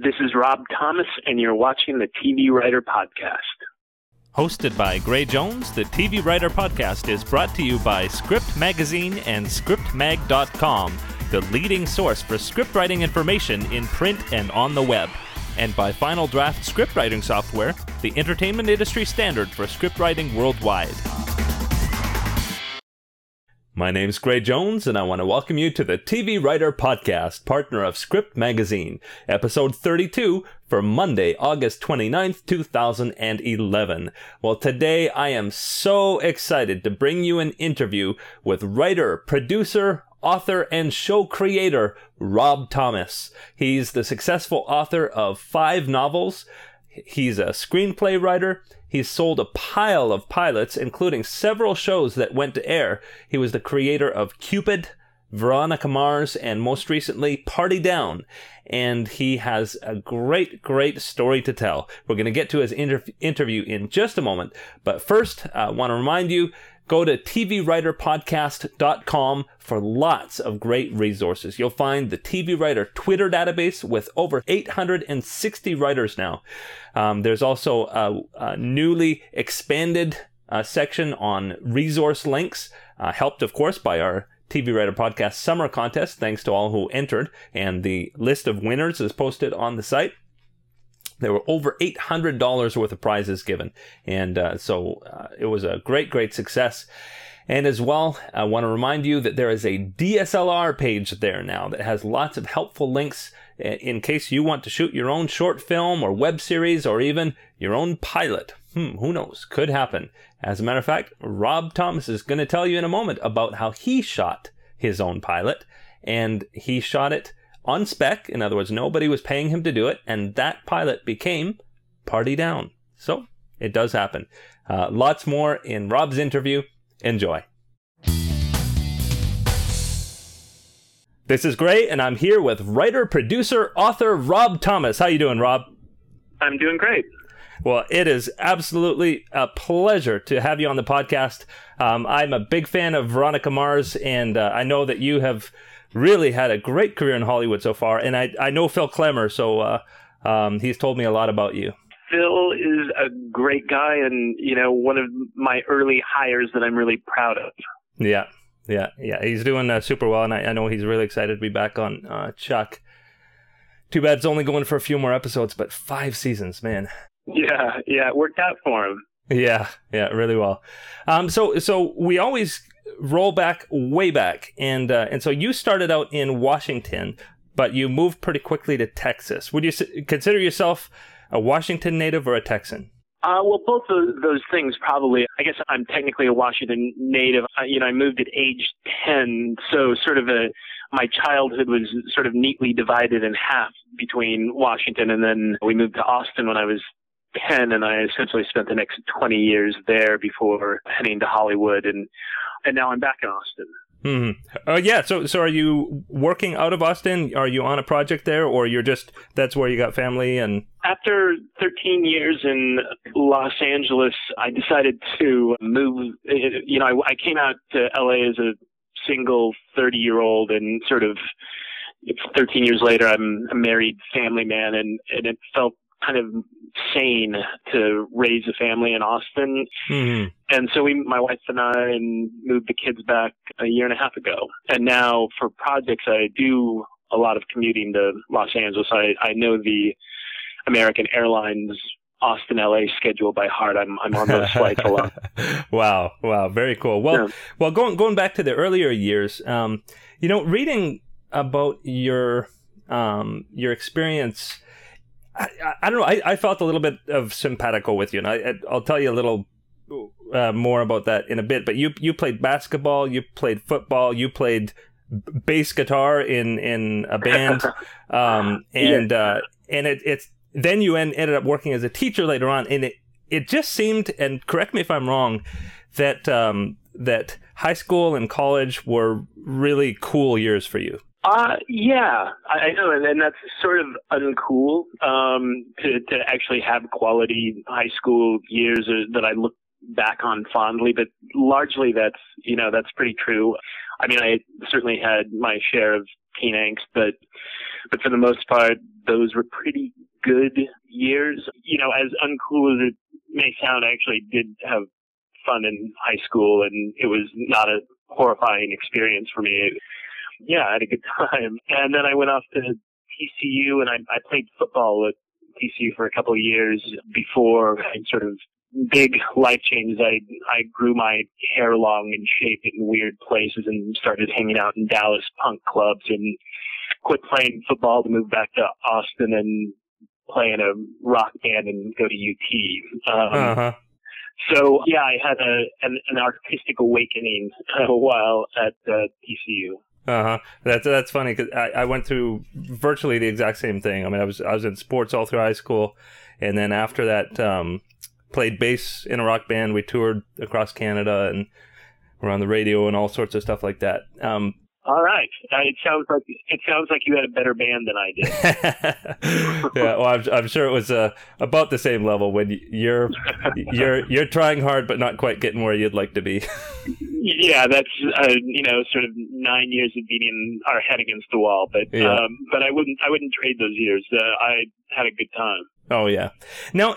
This is Rob Thomas, and you're watching the TV Writer Podcast. Hosted by Gray Jones, the TV Writer Podcast is brought to you by Script Magazine and ScriptMag.com, the leading source for scriptwriting information in print and on the web, and by Final Draft Scriptwriting Software, the entertainment industry standard for scriptwriting worldwide. My name's Gray Jones, and I want to welcome you to the TV Writer Podcast, partner of Script Magazine, episode 32 for Monday, August 29th, 2011. Well, today I am so excited to bring you an interview with writer, producer, author, and show creator Rob Thomas. He's the successful author of five novels. He's a screenplay writer. He's sold a pile of pilots, including several shows that went to air. He was the creator of Cupid, Veronica Mars, and most recently, Party Down. And he has a great, great story to tell. We're going to get to his inter- interview in just a moment. But first, I want to remind you Go to TVWriterPodcast.com for lots of great resources. You'll find the TV Writer Twitter database with over 860 writers now. Um, there's also a, a newly expanded uh, section on resource links, uh, helped, of course, by our TV Writer Podcast Summer Contest. Thanks to all who entered, and the list of winners is posted on the site. There were over $800 worth of prizes given. And uh, so uh, it was a great, great success. And as well, I want to remind you that there is a DSLR page there now that has lots of helpful links uh, in case you want to shoot your own short film or web series or even your own pilot. Hmm, who knows? Could happen. As a matter of fact, Rob Thomas is going to tell you in a moment about how he shot his own pilot. And he shot it on spec. In other words, nobody was paying him to do it, and that pilot became Party Down. So it does happen. Uh, lots more in Rob's interview. Enjoy. This is Gray, and I'm here with writer, producer, author Rob Thomas. How you doing, Rob? I'm doing great. Well, it is absolutely a pleasure to have you on the podcast. Um, I'm a big fan of Veronica Mars, and uh, I know that you have really had a great career in Hollywood so far. And I, I know Phil Klemmer, so uh, um, he's told me a lot about you. Phil is a great guy and, you know, one of my early hires that I'm really proud of. Yeah, yeah, yeah. He's doing uh, super well, and I, I, know he's really excited to be back on uh, Chuck. Too bad it's only going for a few more episodes, but five seasons, man. Yeah, yeah, it worked out for him. Yeah, yeah, really well. Um, so, so we always roll back way back, and uh, and so you started out in Washington, but you moved pretty quickly to Texas. Would you consider yourself a Washington native or a Texan? Uh, well, both of those things probably. I guess I'm technically a Washington native. Uh, you know, I moved at age 10, so sort of a my childhood was sort of neatly divided in half between Washington and then we moved to Austin when I was 10 and I essentially spent the next 20 years there before heading to Hollywood and and now I'm back in Austin. Mm-hmm. Uh, yeah. So, so are you working out of Austin? Are you on a project there, or you're just that's where you got family and? After 13 years in Los Angeles, I decided to move. You know, I, I came out to LA as a single 30 year old, and sort of 13 years later, I'm a married family man, and and it felt kind of sane to raise a family in Austin. Mm-hmm. And so we, my wife and I, moved the kids back a year and a half ago. And now for projects, I do a lot of commuting to Los Angeles. I, I know the American Airlines Austin LA schedule by heart. I'm I'm on those flights a lot. wow, wow, very cool. Well, yeah. well, going going back to the earlier years, um, you know, reading about your um, your experience I, I, don't know. I, I felt a little bit of simpatico with you, and I, I'll tell you a little uh, more about that in a bit. But you you played basketball, you played football, you played bass guitar in in a band, um, and yeah. uh, and it, it's then you en- ended up working as a teacher later on, and it it just seemed, and correct me if I'm wrong, that um, that high school and college were really cool years for you. Uh, yeah, I, I know, and, and that's sort of uncool um, to to actually have quality high school years uh, that I look back on fondly. But largely, that's you know that's pretty true. I mean, I certainly had my share of teen angst, but but for the most part, those were pretty good years. You know, as uncool as it may sound, I actually did have fun in high school, and it was not a horrifying experience for me. Yeah, I had a good time. And then I went off to TCU, and I, I played football at TCU for a couple of years before I sort of big life changes. I I grew my hair long and shaped it in weird places and started hanging out in Dallas punk clubs and quit playing football to move back to Austin and play in a rock band and go to UT. Um, uh-huh. So yeah, I had a an, an artistic awakening uh, while at uh, TCU. Uh huh. That's that's funny because I, I went through virtually the exact same thing. I mean, I was I was in sports all through high school, and then after that, um, played bass in a rock band. We toured across Canada and were on the radio and all sorts of stuff like that. Um, all right. Uh, it sounds like it sounds like you had a better band than I did. yeah, well, I'm, I'm, sure it was uh, about the same level when you're you're you're trying hard but not quite getting where you'd like to be. yeah, that's uh, you know sort of nine years of beating our head against the wall, but yeah. um, but I wouldn't I wouldn't trade those years. Uh, I had a good time. Oh yeah. Now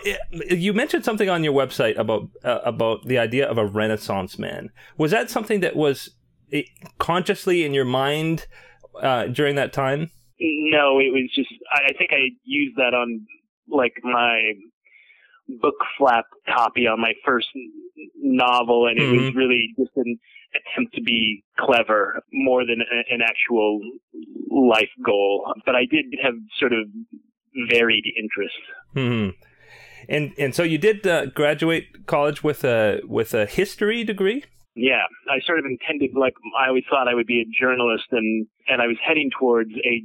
you mentioned something on your website about uh, about the idea of a Renaissance man. Was that something that was consciously in your mind uh, during that time? No, it was just. I think I used that on like my book flap copy on my first novel, and it mm-hmm. was really just an attempt to be clever more than a, an actual life goal. But I did have sort of varied interests. Mm-hmm. And and so you did uh, graduate college with a with a history degree. Yeah, I sort of intended like I always thought I would be a journalist, and and I was heading towards a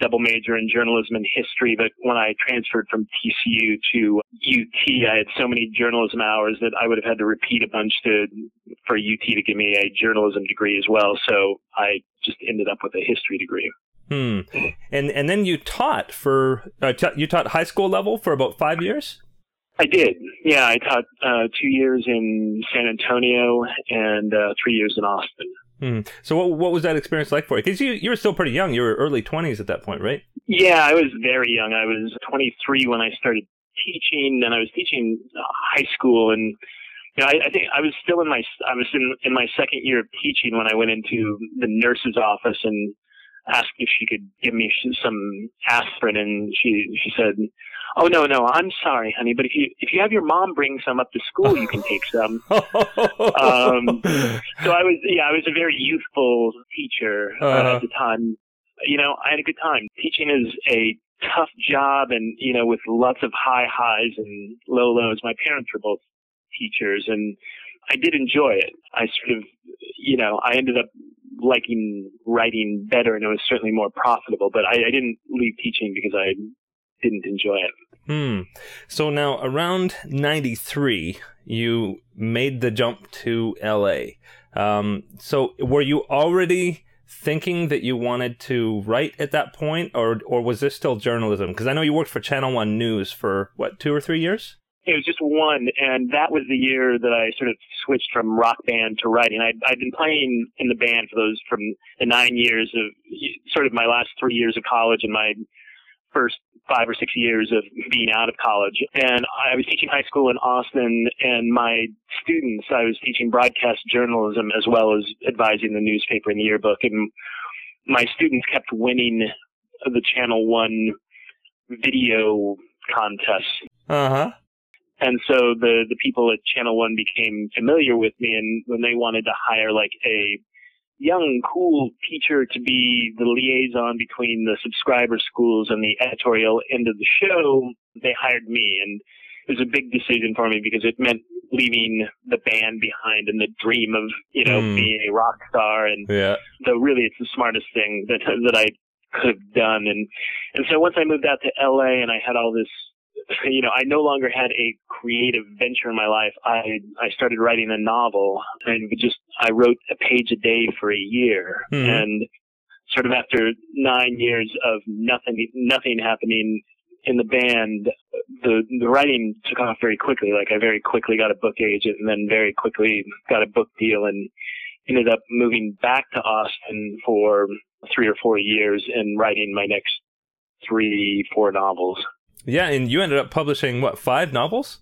double major in journalism and history. But when I transferred from TCU to UT, I had so many journalism hours that I would have had to repeat a bunch to for UT to give me a journalism degree as well. So I just ended up with a history degree. Hmm. And and then you taught for uh, t- you taught high school level for about five years. I did. Yeah, I taught uh, two years in San Antonio and uh, three years in Austin. Hmm. So what what was that experience like for you? Because you you were still pretty young. You were early twenties at that point, right? Yeah, I was very young. I was 23 when I started teaching, and I was teaching uh, high school. And you know, I, I think I was still in my I was in in my second year of teaching when I went into the nurse's office and asked if she could give me some aspirin, and she she said, "Oh no, no, I'm sorry, honey, but if you if you have your mom bring some up to school, you can take some." um, so I was yeah, I was a very youthful teacher uh, uh-huh. at the time. You know, I had a good time. Teaching is a tough job, and you know, with lots of high highs and low lows. My parents were both teachers, and I did enjoy it. I sort of, you know, I ended up liking writing better, and it was certainly more profitable. But I, I didn't leave teaching because I didn't enjoy it. Hmm. So now, around '93, you made the jump to LA. Um, so were you already thinking that you wanted to write at that point, or or was this still journalism? Because I know you worked for Channel One News for what two or three years. It was just one, and that was the year that I sort of switched from rock band to writing. I'd, I'd been playing in the band for those from the nine years of sort of my last three years of college and my first five or six years of being out of college. And I was teaching high school in Austin, and my students, I was teaching broadcast journalism as well as advising the newspaper and the yearbook. And my students kept winning the Channel One video contest. Uh huh. And so the, the people at Channel One became familiar with me and when they wanted to hire like a young, cool teacher to be the liaison between the subscriber schools and the editorial end of the show, they hired me. And it was a big decision for me because it meant leaving the band behind and the dream of, you know, mm. being a rock star. And yeah. so really it's the smartest thing that, that I could have done. And, and so once I moved out to LA and I had all this you know, I no longer had a creative venture in my life. I I started writing a novel and just I wrote a page a day for a year mm-hmm. and sort of after 9 years of nothing nothing happening in the band the the writing took off very quickly like I very quickly got a book agent and then very quickly got a book deal and ended up moving back to Austin for 3 or 4 years and writing my next three, four novels. Yeah, and you ended up publishing what five novels?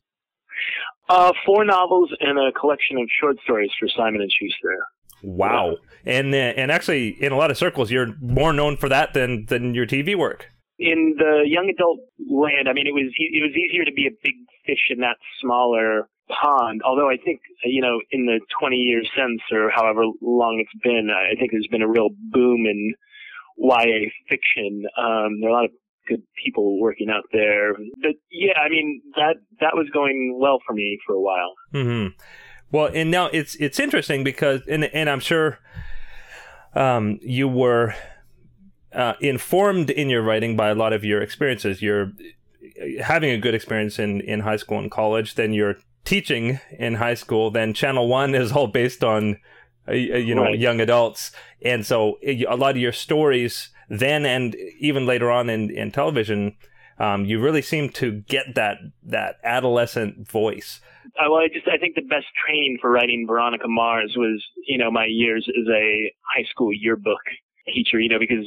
Uh, four novels and a collection of short stories for Simon and Schuster. Wow, and uh, and actually, in a lot of circles, you're more known for that than than your TV work. In the young adult land, I mean, it was it was easier to be a big fish in that smaller pond. Although I think you know, in the 20 years since, or however long it's been, I think there's been a real boom in YA fiction. Um, there are a lot of good people working out there. But yeah, I mean that that was going well for me for a while. Mm-hmm. Well, and now it's it's interesting because, and and I'm sure um, you were uh, informed in your writing by a lot of your experiences. You're having a good experience in in high school and college. Then you're teaching in high school. Then Channel One is all based on uh, you know right. young adults, and so a lot of your stories then and even later on in in television. Um, you really seem to get that that adolescent voice uh, well, I just I think the best training for writing Veronica Mars was you know my years as a high school yearbook teacher. You know because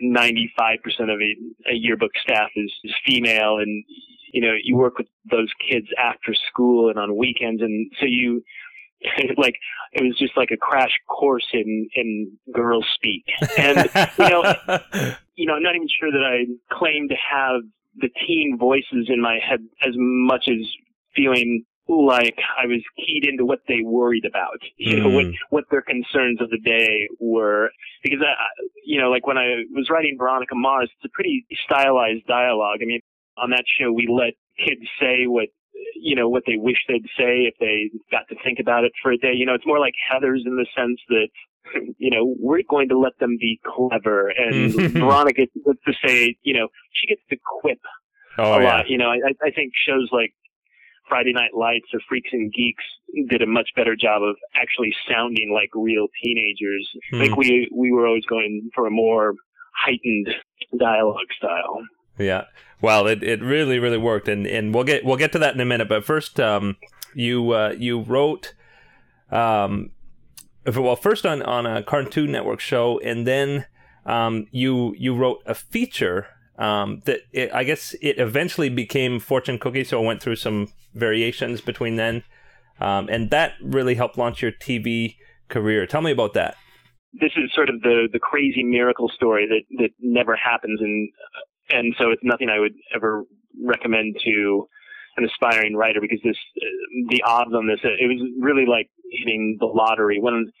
95 percent of a, a yearbook staff is, is female, and you know you work with those kids after school and on weekends, and so you like it was just like a crash course in in girl speak and you know you know i'm not even sure that i claim to have the teen voices in my head as much as feeling like I was keyed into what they worried about, you know, what, mm. what their concerns of the day were. Because I, you know, like when I was writing Veronica Mars, it's a pretty stylized dialogue. I mean, on that show, we let kids say what, you know, what they wish they'd say if they got to think about it for a day. You know, it's more like Heathers in the sense that, you know, we're going to let them be clever. And Veronica gets to say, you know, she gets to quip oh, a yeah. lot. You know, I, I think shows like Friday Night Lights or Freaks and Geeks did a much better job of actually sounding like real teenagers. Mm. I think we we were always going for a more heightened dialogue style. Yeah. Well, it, it really really worked, and, and we'll get we'll get to that in a minute. But first, um, you uh, you wrote, um, well, first on on a Cartoon Network show, and then um, you you wrote a feature um, that it, I guess it eventually became Fortune Cookie, so I went through some variations between then, um, and that really helped launch your TV career. Tell me about that. This is sort of the the crazy miracle story that that never happens, and and so it's nothing I would ever recommend to an aspiring writer because this uh, the odds on this it was really like hitting the lottery when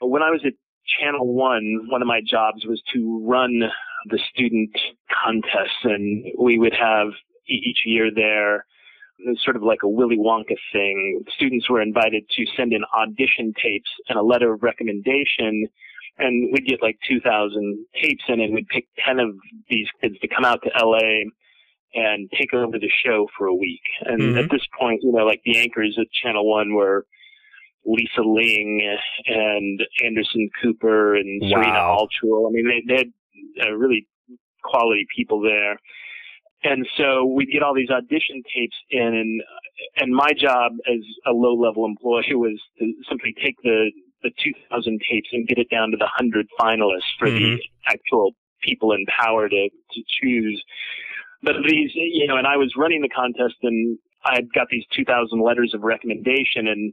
when I was at Channel One, one of my jobs was to run the student contests, and we would have each year there sort of like a Willy Wonka thing. Students were invited to send in audition tapes and a letter of recommendation. And we'd get like 2,000 tapes in and we'd pick 10 of these kids to come out to LA and take over the show for a week. And mm-hmm. at this point, you know, like the anchors at Channel One were Lisa Ling and Anderson Cooper and wow. Serena Altschul. I mean, they, they had uh, really quality people there. And so we'd get all these audition tapes in, and and my job as a low level employee was to simply take the the 2,000 tapes and get it down to the 100 finalists for mm-hmm. the actual people in power to to choose. But these, you know, and I was running the contest, and I had got these 2,000 letters of recommendation, and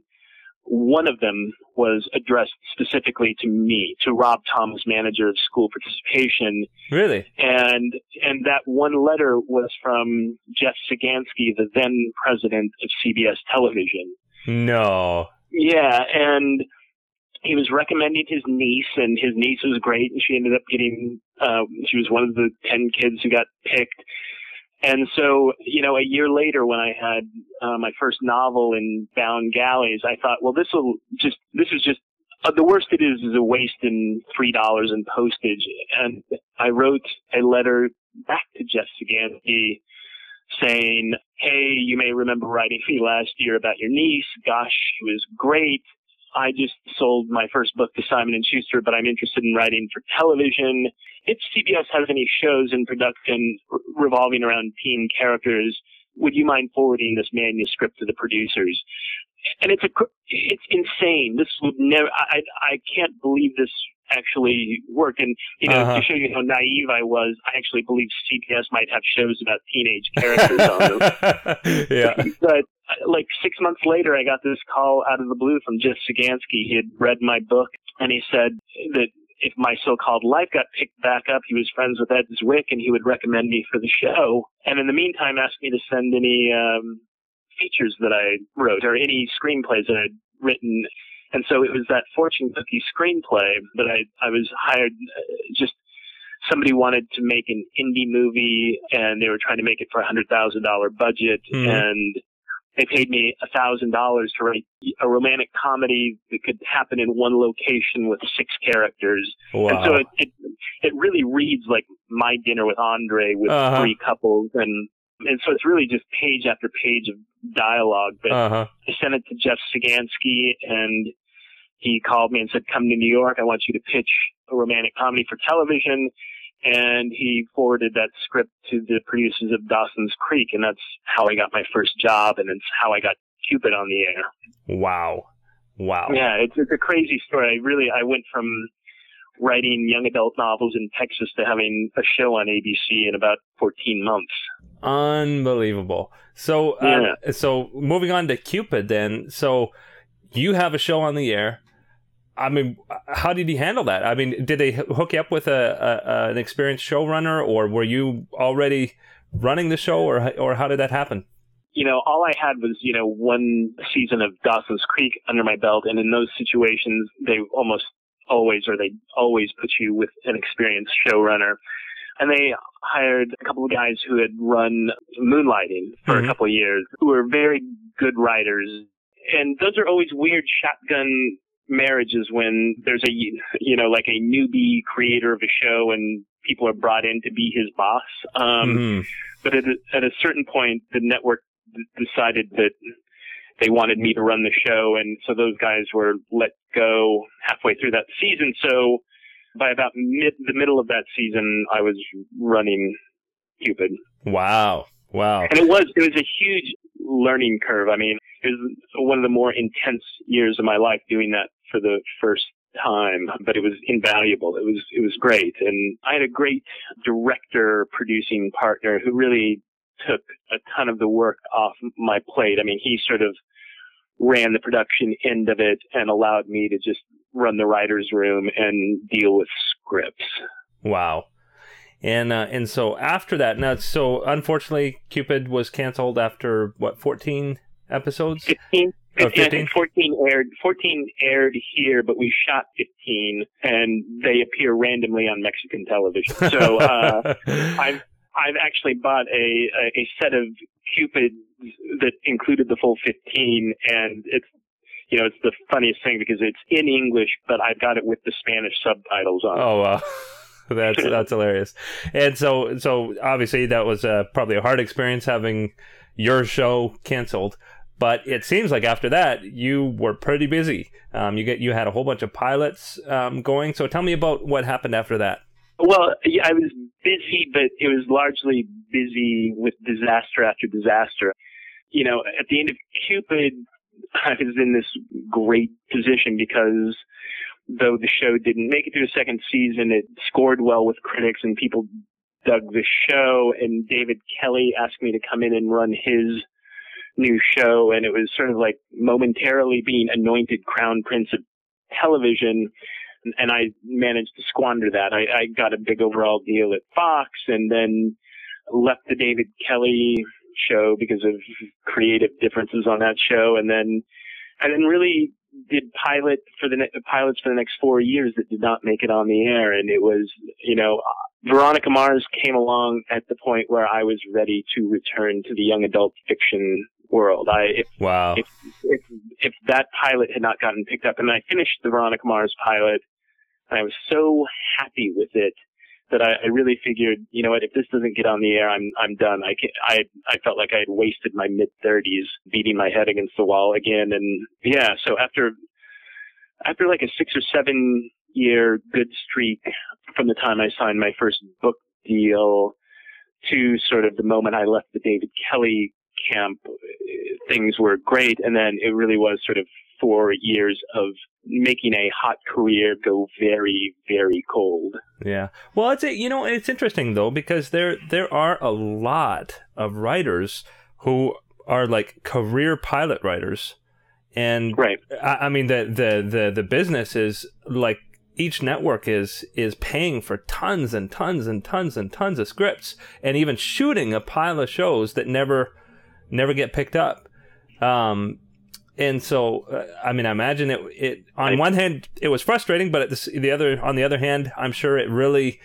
one of them was addressed specifically to me, to Rob Thomas, manager of school participation. Really? And and that one letter was from Jeff Sagansky, the then president of CBS Television. No. Yeah, and he was recommending his niece, and his niece was great, and she ended up getting. Uh, she was one of the ten kids who got picked. And so, you know, a year later when I had uh, my first novel in Bound Galleys, I thought, well, this will just, this is just, uh, the worst it is is a waste in $3 in postage. And I wrote a letter back to Jeff Sagansky saying, hey, you may remember writing to me last year about your niece. Gosh, she was great. I just sold my first book to Simon and Schuster, but I'm interested in writing for television. If CBS has any shows in production revolving around teen characters, would you mind forwarding this manuscript to the producers? And it's a, it's insane. This would never, I, I can't believe this actually work. And you know, Uh-huh. to show you how naive I was, I actually believed CBS might have shows about teenage characters on them. yeah. But uh, like six months later, I got this call out of the blue from Jeff Sagansky. He had read my book, and he said that if my so-called life got picked back up, he was friends with Ed Zwick, and he would recommend me for the show. And in the meantime, asked me to send any um, features that I wrote or any screenplays that I'd written. And so it was that fortune cookie screenplay that I I was hired just somebody wanted to make an indie movie and they were trying to make it for a hundred thousand dollar budget Mhm. and they paid me a thousand dollars to write a romantic comedy that could happen in one location with six characters. Wow. And so it, it it really reads like my dinner with Andre with Uh-huh. three couples and and so it's really just page after page of dialogue. But uh-huh. I sent it to Jeff Sagansky and he called me and said, come to New York. I want you to pitch a romantic comedy for television. And he forwarded that script to the producers of Dawson's Creek. And that's how I got my first job. And it's how I got Cupid on the air. Wow. Wow. Yeah, it's, it's a crazy story. I really, I went from writing young adult novels in Texas to having a show on ABC in about 14 months. Unbelievable. So, uh, so moving on to Cupid, then. So, you have a show on the air. I mean, how did you handle that? I mean, did they hook you up with a, a an experienced showrunner, or were you already running the show, or or how did that happen? you know, all I had was, you know, one season of Dawson's Creek under my belt. And in those situations, they almost always, or they always put you with an experienced showrunner. And they hired a couple of guys who had run Moonlighting for Mhm. a couple of years, who were very good writers. And those are always weird shotgun marriages when there's a, you know, like a newbie creator of a show and people are brought in to be his boss. Um, Mhm. but at a, at a certain point, the network d- decided that they wanted me to run the show, and so those guys were let go halfway through that season. So by about mid the middle of that season, I was running Cupid, Wow. Wow. and it was it was a huge learning curve. I mean, it was one of the more intense years of my life doing that for the first time, but it was invaluable. It was it was great, and I had a great director producing partner who really took a ton of the work off my plate. I mean, he sort of ran the production end of it and allowed me to just run the writers' room and deal with scripts. Wow. And uh, and so after that, now so unfortunately, Cupid was canceled after what fourteen episodes. 15, Oh, 15, I 15? think 14 aired. 14 aired here, but we shot 15, and they appear randomly on Mexican television. So uh, I've I've actually bought a, a a set of Cupids that included the full 15, and it's you know it's the funniest thing because it's in English, but I've got it with the Spanish subtitles on. oh wow. That's that's hilarious, and so so obviously that was uh, probably a hard experience having your show canceled. But it seems like after that you were pretty busy. Um, you get you had a whole bunch of pilots um, going. So tell me about what happened after that. Well, I was busy, but it was largely busy with disaster after disaster. You know, at the end of Cupid, I was in this great position because though the show didn't make it through the second season, it scored well with critics and people dug the show. And David Kelley asked me to come in and run his new show. And it was sort of like momentarily being anointed crown prince of television and I managed to squander that. I, I got a big overall deal at Fox and then left the David Kelley show because of creative differences on that show. And then, and then really did pilot for the ne- pilots for the next four years that did not make it on the air. And it was, you know, Veronica Mars came along at the point where I was ready to return to the young adult fiction world. I, if Wow. if if if that pilot had not gotten picked up, and I finished the Veronica Mars pilot, and I was so happy with it that I, I really figured, you know what, if this doesn't get on the air, I'm I'm done. I can, I I felt like I had wasted my mid thirties beating my head against the wall again, and yeah. So after after like a six or seven year good streak from the time I signed my first book deal to sort of the moment I left the David Kelley camp, uh, things were great. And then it really was sort of four years of making a hot career go very, very cold. Yeah. Well, it's you know it's interesting though because there there are a lot of writers who are like career pilot writers, and right. I, I mean the the the the business is like each network is is paying for tons and tons and tons and tons of scripts and even shooting a pile of shows that never never get picked up. Um, and so uh, I mean, I imagine it. It on one hand, it was frustrating, but at the, the other, on the other hand, I'm sure it really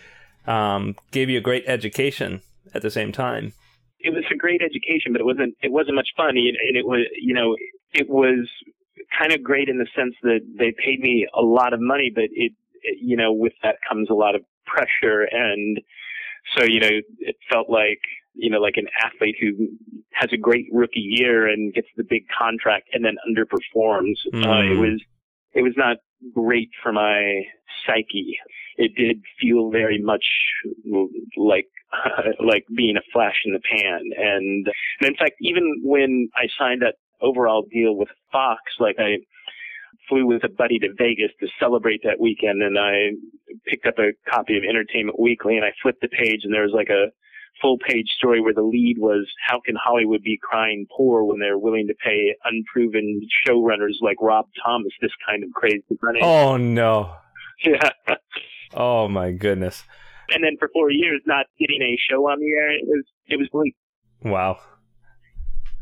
um, gave you a great education at the same time. It was a great education, but it wasn't. It wasn't much fun, and it was, you know, it was kind of great in the sense that they paid me a lot of money, but it, it you know, with that comes a lot of pressure, and so you know, it felt like you know, like an athlete who has a great rookie year and gets the big contract and then underperforms. Mm. Uh, it was, it was not great for my psyche. It did feel very much like, uh, like being a flash in the pan. And, and in fact, even when I signed that overall deal with Fox, like I, flew with a buddy to Vegas to celebrate that weekend and I picked up a copy of Entertainment Weekly and I flipped the page and there was like a full page story where the lead was how can Hollywood be crying poor when they're willing to pay unproven showrunners like Rob Thomas this kind of crazy money? Oh no. Yeah. oh my goodness. And then for four years not getting a show on the air, it was it was bleak. Wow.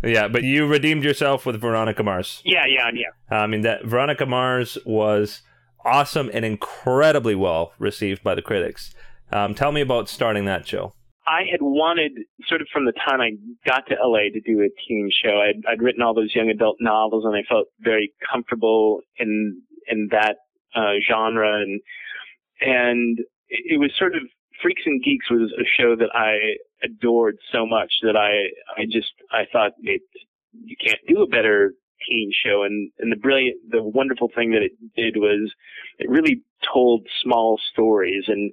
Yeah, but you redeemed yourself with Veronica Mars. Yeah, yeah, yeah. I mean that Veronica Mars was awesome and incredibly well received by the critics. Um, tell me about starting that show. I had wanted, sort of from the time I got to LA, to do a teen show. I'd, I'd written all those young adult novels, and I felt very comfortable in in that uh, genre, and and it was sort of Freaks and Geeks was a show that I adored so much that I I just I thought it you can't do a better teen show and and the brilliant the wonderful thing that it did was it really told small stories and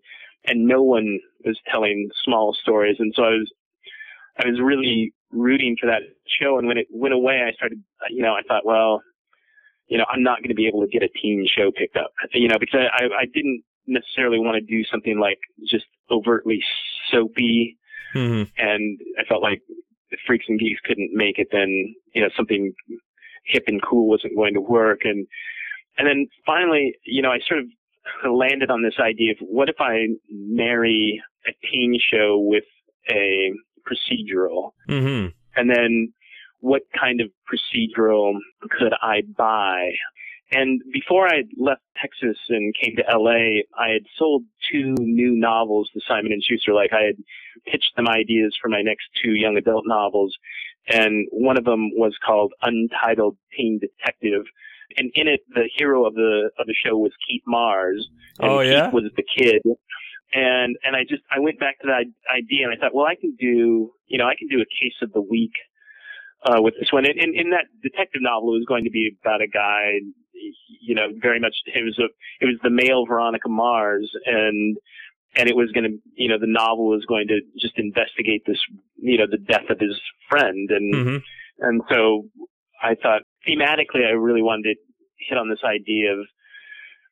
and no one was telling small stories. And so I was, I was really rooting for that show. And when it went away, I started, you know, I thought, well, you know, I'm not going to be able to get a teen show picked up, you know, because I, I didn't necessarily want to do something like just overtly soapy. Mm-hmm. And I felt like if Freaks and Geeks couldn't make it, then, you know, something hip and cool wasn't going to work. And, and then finally, you know, I sort of landed on this idea of what if I marry a teen show with a procedural? Mm-hmm. And then what kind of procedural could I buy? And before I left Texas and came to LA, I had sold two new novels to Simon and Schuster. Like I had pitched them ideas for my next two young adult novels. And one of them was called Untitled Teen Detective, and in it, the hero of the of the show was Keith Mars. And oh yeah, Keith was the kid. And and I just I went back to that idea and I thought, well, I can do you know I can do a case of the week uh, with this one. And in, in that detective novel, it was going to be about a guy, you know, very much it was a it was the male Veronica Mars, and and it was going to you know the novel was going to just investigate this you know the death of his friend, and mm-hmm. and so I thought thematically, I really wanted to hit on this idea of,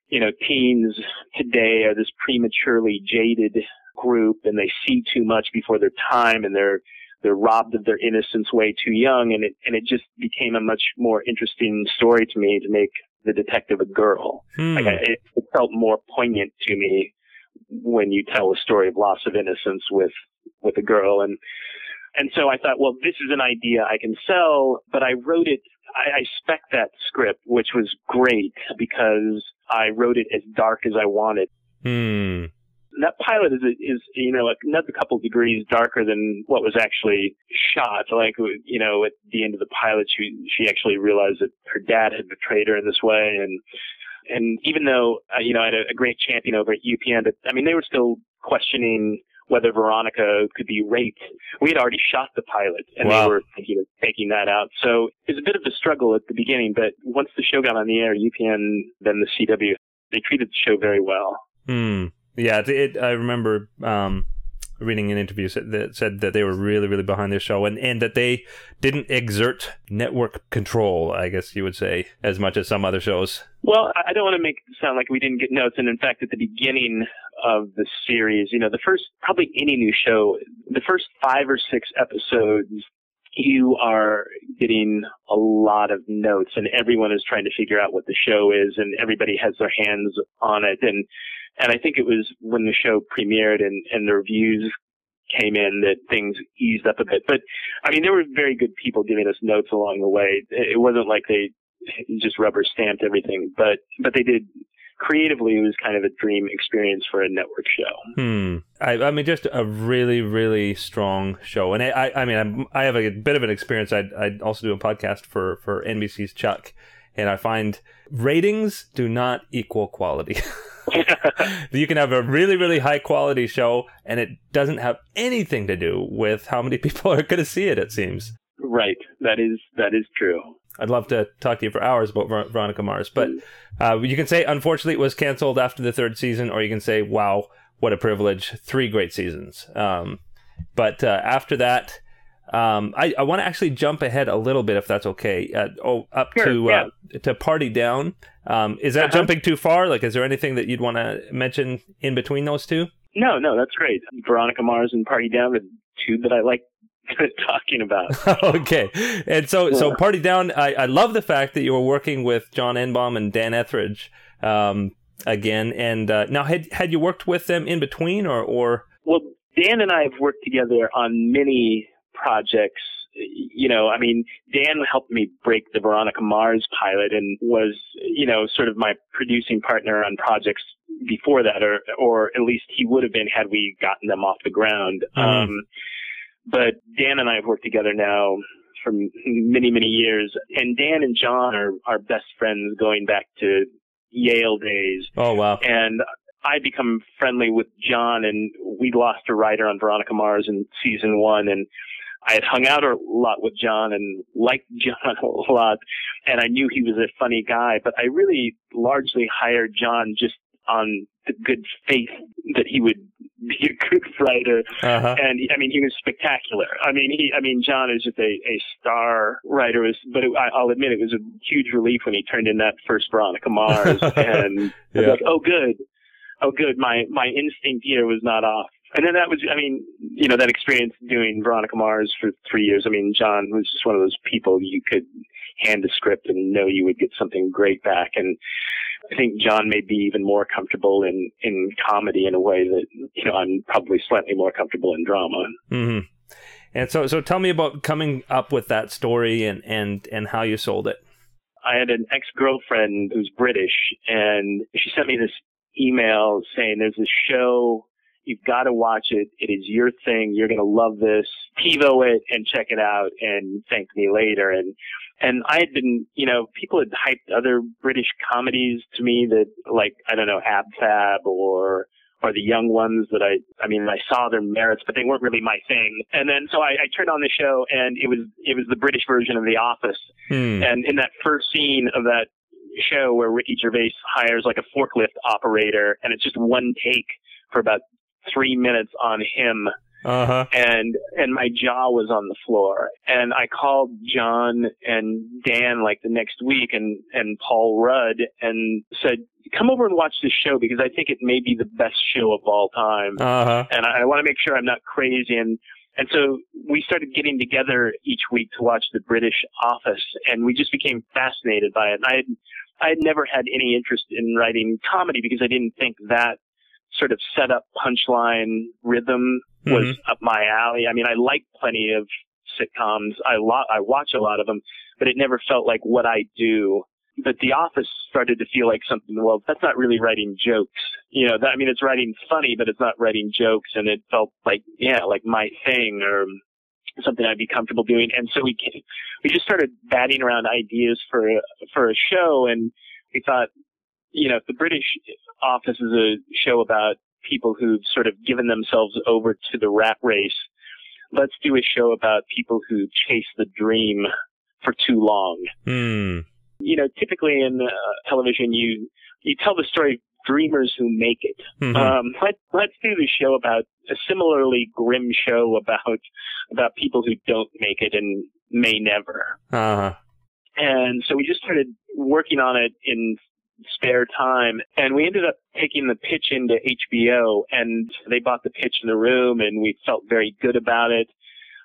you know, teens today are this prematurely jaded group and they see too much before their time and they're, they're robbed of their innocence way too young. And it, and it just became a much more interesting story to me to make the detective a girl. Hmm. Like I, it, it felt more poignant to me when you tell a story of loss of innocence with, with a girl. And, and so I thought, well, this is an idea I can sell, but I wrote it I, I spec that script, which was great because I wrote it as dark as I wanted. Hmm. That pilot is, is, you know, another couple degrees darker than what was actually shot. Like, you know, at the end of the pilot, she, she actually realized that her dad had betrayed her in this way. And, and even though, uh, you know, I had a, a great champion over at UPN, but I mean, they were still questioning whether Veronica could be raped. We had already shot the pilot and wow. they were thinking of taking that out. So it was a bit of a struggle at the beginning, but once the show got on the air, UPN, then the CW, they treated the show very well. Hmm. Yeah, it, I remember um, reading an interview that said that they were really, really behind their show and, and that they didn't exert network control, I guess you would say, as much as some other shows. Well, I don't want to make it sound like we didn't get notes. And in fact, at the beginning of the series, you know, the first, probably any new show, the first five or six episodes, you are getting a lot of notes and everyone is trying to figure out what the show is and everybody has their hands on it. And and I think it was when the show premiered and, and the reviews came in that things eased up a bit. But I mean, there were very good people giving us notes along the way. It wasn't like they just rubber stamped everything, but, but they did creatively it was kind of a dream experience for a network show. Hmm. I, I mean, just a really, really strong show. And I, I, I mean, I'm, i have a bit of an experience. I, I also do a podcast for, for NBC's Chuck, and I find ratings do not equal quality. you can have a really, really high quality show, and it doesn't have anything to do with how many people are going to see it. It seems. Right. That is that is true. I'd love to talk to you for hours about Ver- Veronica Mars, but uh, you can say unfortunately it was canceled after the third season, or you can say wow, what a privilege, three great seasons. Um, but uh, after that, um, I, I want to actually jump ahead a little bit if that's okay. Uh, oh, up sure, to yeah. uh, to Party Down. Um, is that Uh-huh. jumping too far? Like, is there anything that you'd want to mention in between those two? No, no, that's great. Veronica Mars and Party Down are two that I like talking about. okay, and so so Party Down. I, I love the fact that you were working with John Enbom and Dan Etheridge um, again. And uh, now, had had you worked with them in between, or or Well, Dan and I have worked together on many projects. You know, I mean, Dan helped me break the Veronica Mars pilot and was, you know, sort of my producing partner on projects before that, or, or at least he would have been had we gotten them off the ground. Mhm. Um, but Dan and I have worked together now for many, many years. And Dan and John are, are best friends going back to Yale days oh wow, and I become friendly with John, and we lost a writer on Veronica Mars in season one, and I had hung out a lot with John and liked John a lot, and I knew he was a funny guy, but I really largely hired John just on the good faith that he would be a good writer uh huh, and I mean he was spectacular. I mean he I mean John is just a, a star writer. But it, I, I'll admit it was a huge relief when he turned in that first Veronica Mars, and Yeah. like, oh good, oh good. My my instinct here was not off. And then that was I mean you know that experience doing Veronica Mars for three years. I mean John was just one of those people you could hand a script and know you would get something great back and. I think John may be even more comfortable in, in comedy in a way that, you know, I'm probably slightly more comfortable in drama. Mm-hmm. And so so tell me about coming up with that story and and and how you sold it. I had an ex-girlfriend who's British and she sent me this email saying there's this show, you've got to watch it. It is your thing. You're going to love this. TiVo it and check it out and thank me later. And, and I had been, you know, people had hyped other British comedies to me that like, I don't know, Ab Fab or, or the young ones that I, I mean, I saw their merits, but they weren't really my thing. And then, so I, I turned on the show and it was, it was the British version of The Office. Hmm. And in that first scene of that show where Ricky Gervais hires like a forklift operator and it's just one take for about three minutes on him Uh huh. and and my jaw was on the floor and I called John and Dan like the next week and and Paul Rudd and said come over and watch this show because I think it may be the best show of all time Uh huh. and I, I want to make sure I'm not crazy. And and so we started getting together each week to watch the British Office, and we just became fascinated by it. And I had I had never had any interest in writing comedy because I didn't think that sort of set up punchline rhythm was mm-hmm. up my alley. I mean, I like plenty of sitcoms. I lo- I watch a lot of them, but it never felt like what I do. But The Office started to feel like something. Well, that's not really writing jokes. You know, that, I mean, it's writing funny, but it's not writing jokes. And it felt like, yeah, like my thing or something I'd be comfortable doing. And so we came, we just started batting around ideas for for a show, and we thought, you know, if the British Office is a show about people who've sort of given themselves over to the rat race, let's do a show about people who chase the dream for too long Hmm. you know, typically in uh, television, you you tell the story of dreamers who make it. Mhm. Um, let, let's do the show about a similarly grim show about about people who don't make it and may never. uh-huh. And so we just started working on it in spare time and we ended up taking the pitch into HBO and they bought the pitch in the room and we felt very good about it.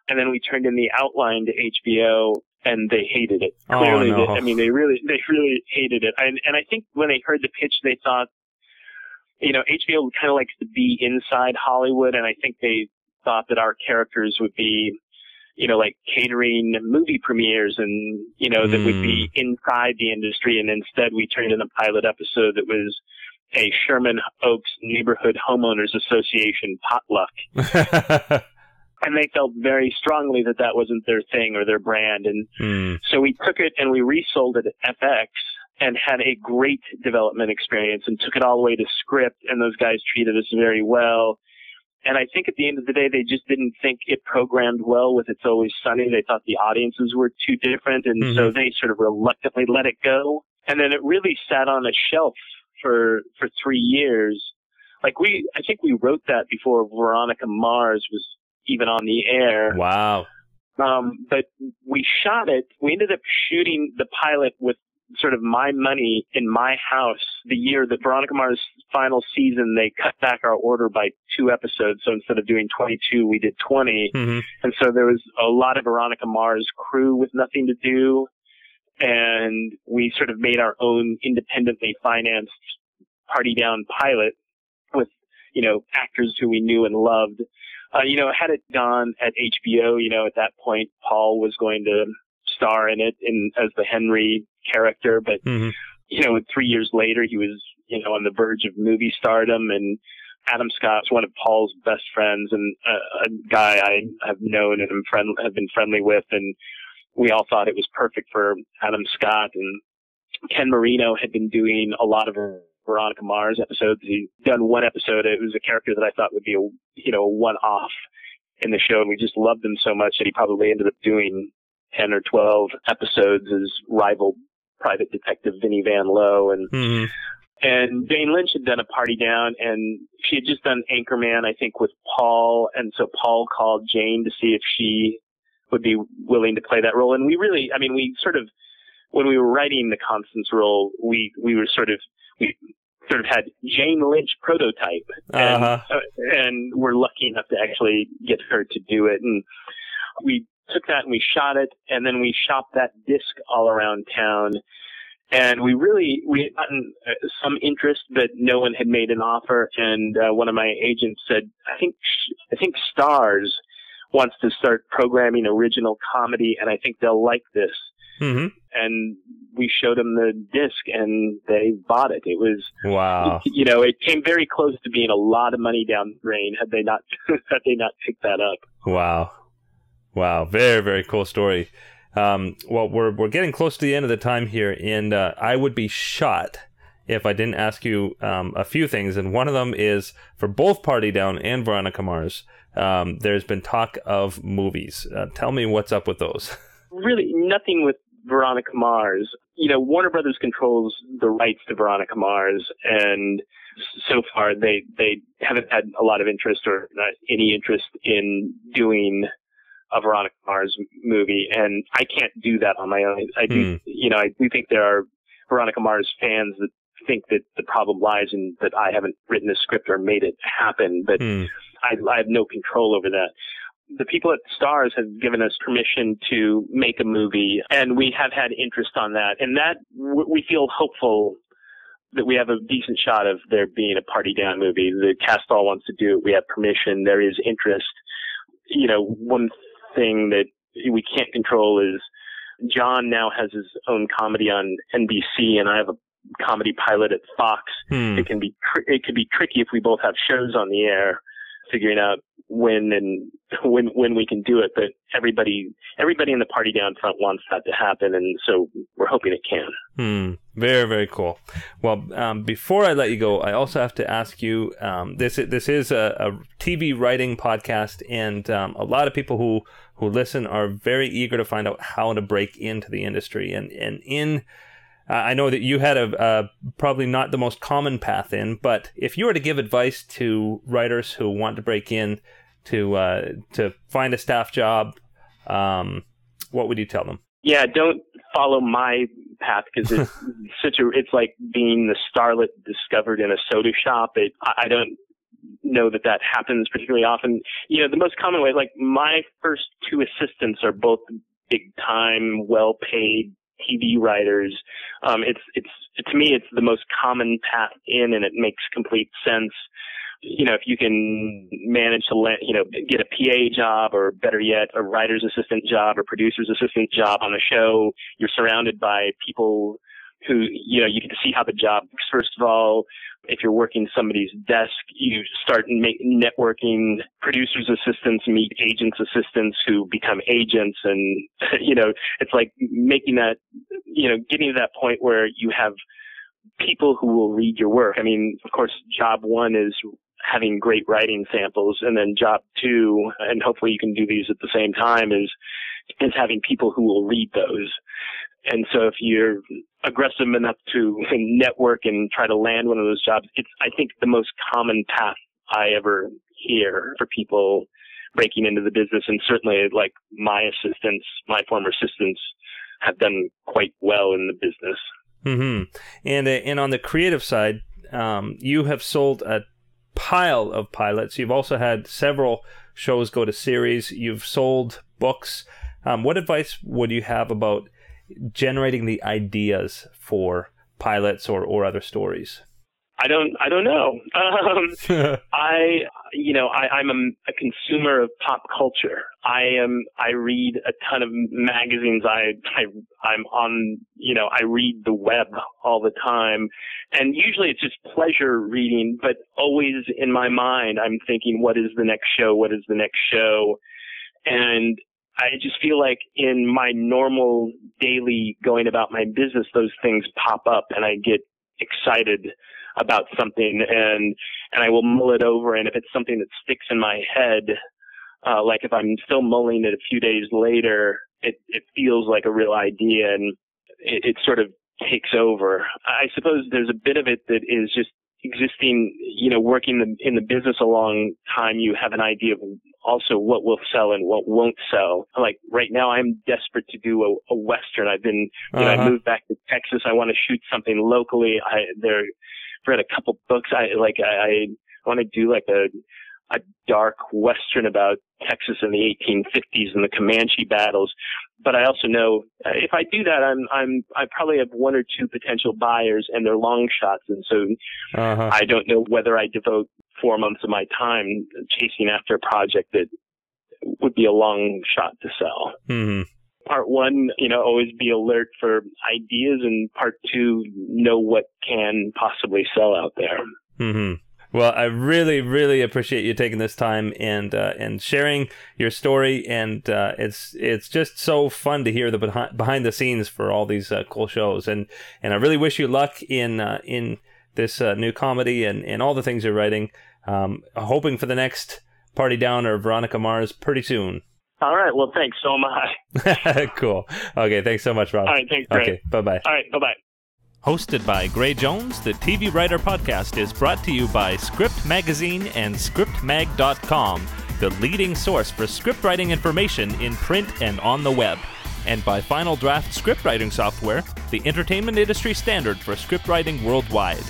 And then we turned in the outline to HBO and they hated it. Oh, Clearly, no. they, I mean, they really, they really hated it. And, and I think when they heard the pitch, they thought, you know, HBO kind of likes to be inside Hollywood and I think they thought that our characters would be you know, like catering movie premieres and, you know, that would be inside the industry. And instead we turned in a pilot episode that was a Sherman Oaks Neighborhood Homeowners Association potluck. And they felt very strongly that that wasn't their thing or their brand. And Hmm. so we took it and we resold it at FX and had a great development experience and took it all the way to script. And those guys treated us very well. And I think at the end of the day, they just didn't think it programmed well with It's Always Sunny. They thought the audiences were too different. And so they sort of reluctantly let it go. And then it really sat on a shelf for, for three years. Like we, I think we wrote that before Veronica Mars was even on the air. Wow. Um, but we shot it. We ended up shooting the pilot with sort of my money in my house the year that Veronica Mars final season. They cut back our order by two episodes. So instead of doing 22, we did 20. hmm And so there was a lot of Veronica Mars crew with nothing to do. And we sort of made our own independently financed party down pilot with, you know, actors who we knew and loved. Uh, you know, had it gone at HBO, you know, at that point, Paul was going to star in it in, as the Henry character, but hmm you know, three years later, he was, you know, on the verge of movie stardom and Adam Scott's one of Paul's best friends and a, a guy I have known and am friend, have been friendly with. And we all thought it was perfect for Adam Scott and Ken Marino had been doing a lot of Veronica Mars episodes. He'd done one episode. It was a character that I thought would be a, you know, a one off in the show. And we just loved him so much that he probably ended up doing 10 or 12 episodes as rival private detective Vinnie Van Lowe and hmm and Jane Lynch had done a party down and she had just done Anchorman, I think, with Paul. And so Paul called Jane to see if she would be willing to play that role. And we really, I mean, we sort of, when we were writing the Constance role, we, we were sort of, we sort of had Jane Lynch prototype and, Uh-huh. uh, and we're lucky enough to actually get her to do it. And we took that and we shot it and then we shopped that disc all around town. And we really we had gotten uh, some interest but no one had made an offer. And uh, one of my agents said i think sh- i think Starz wants to start programming original comedy and i think they'll like this. Hmm and we showed them the disc and they bought it. It was Wow. you know it came very close to being a lot of money down the drain had they not had they not picked that up. Wow. Wow. Very, very cool story. Um, well, we're, we're getting close to the end of the time here, and uh, I would be shot if I didn't ask you um, a few things. And one of them is for both Party Down and Veronica Mars, um, there's been talk of movies. Uh, tell me what's up with those. really nothing with Veronica Mars. You know, Warner Brothers controls the rights to Veronica Mars, and so far they they haven't had a lot of interest or any interest in doing a Veronica Mars movie, and I can't do that on my own. I do, Hmm. you know, I do think there are Veronica Mars fans that think that the problem lies in that I haven't written a script or made it happen, but Hmm. I, I have no control over that. The people at Starz have given us permission to make a movie, and we have had interest on that. And that we feel hopeful that we have a decent shot of there being a party down movie. The cast all wants to do it. We have permission. There is interest. You know, one thing that we can't control is John now has his own comedy on NBC, and I have a comedy pilot at Fox Hmm. it can be tr- it could be tricky if we both have shows on the air figuring out when and when when we can do it but everybody everybody in the party down front wants that to happen and so we're hoping it can Hmm. Very very cool. Well, um, before I let you go, I also have to ask you. Um, this this is a, a TV writing podcast, and um, a lot of people who who listen are very eager to find out how to break into the industry. And and in I know that you had a, probably not the most common path in, but if you were to give advice to writers who want to break in to uh, to find a staff job, um, what would you tell them? Yeah, don't follow my path because it's such a it's like being the starlet discovered in a soda shop. It I don't know that that happens particularly often. You know, the most common way, like my first two assistants are both big time, well paid TV writers. Um, it's it's to me it's the most common path in, and it makes complete sense. You know, if you can manage to let, you know get a PA job, or better yet, a writer's assistant job or producer's assistant job on a show, you're surrounded by people who you know you get to see how the job works. First of all, if you're working somebody's desk, you start networking. Producers' assistants meet agents' assistants who become agents, and you know it's like making that you know getting to that point where you have people who will read your work. I mean, of course, job one is having great writing samples, and then job two, and hopefully you can do these at the same time, is is having people who will read those. And so if you're aggressive enough to network and try to land one of those jobs, it's, I think, the most common path I ever hear for people breaking into the business. And certainly like my assistants, my former assistants have done quite well in the business. Mm-hmm. And, uh, and on the creative side, um, you have sold a pile of pilots. You've also had several shows go to series. You've sold books. Um, what advice would you have about generating the ideas for pilots or, or other stories? I don't. I don't know. Um, I, you know, I, I'm a, a, consumer of pop culture. I am. I read a ton of magazines. I, I, I'm on. You know, I read the web all the time, and usually it's just pleasure reading. But always in my mind, I'm thinking, what is the next show? What is the next show? And I just feel like in my normal daily going about my business, those things pop up and I get excited about something and, and I will mull it over. And if it's something that sticks in my head, uh, like if I'm still mulling it a few days later, it, it feels like a real idea and it, it sort of takes over. I suppose there's a bit of it that is just existing, you know, working the, in the business a long time, you have an idea of also what will sell and what won't sell. Like right now, I'm desperate to do a, a western. I've been, you uh-huh. know, I uh-huh. moved back to Texas. I want to shoot something locally. I there, read a couple books. I like I, I want to do like a a dark western about Texas in the 1850s and the Comanche battles. But I also know uh, if I do that, I'm I'm I probably have one or two potential buyers, and they're long shots, and so uh-huh. I don't know whether I devote four months of my time chasing after a project that would be a long shot to sell. Mm-hmm. Part one, you know, always be alert for ideas, and part two, know what can possibly sell out there. Mm-hmm. Well, I really, really appreciate you taking this time and uh, and sharing your story, and uh, it's it's just so fun to hear the behind behind the scenes for all these uh, cool shows, and and I really wish you luck in uh, in this uh, new comedy and and all the things you're writing. Um, hoping for the next Party Down or Veronica Mars pretty soon. All right. Well, thanks. So am I. cool. Okay. Thanks so much, Rob. All right. Thanks. Okay. Bye bye. All right. Bye bye. Hosted by Gray Jones, the TV Writer Podcast is brought to you by Script Magazine and ScriptMag.com, the leading source for script writing information in print and on the web, and by Final Draft script writing software, the entertainment industry standard for script writing worldwide.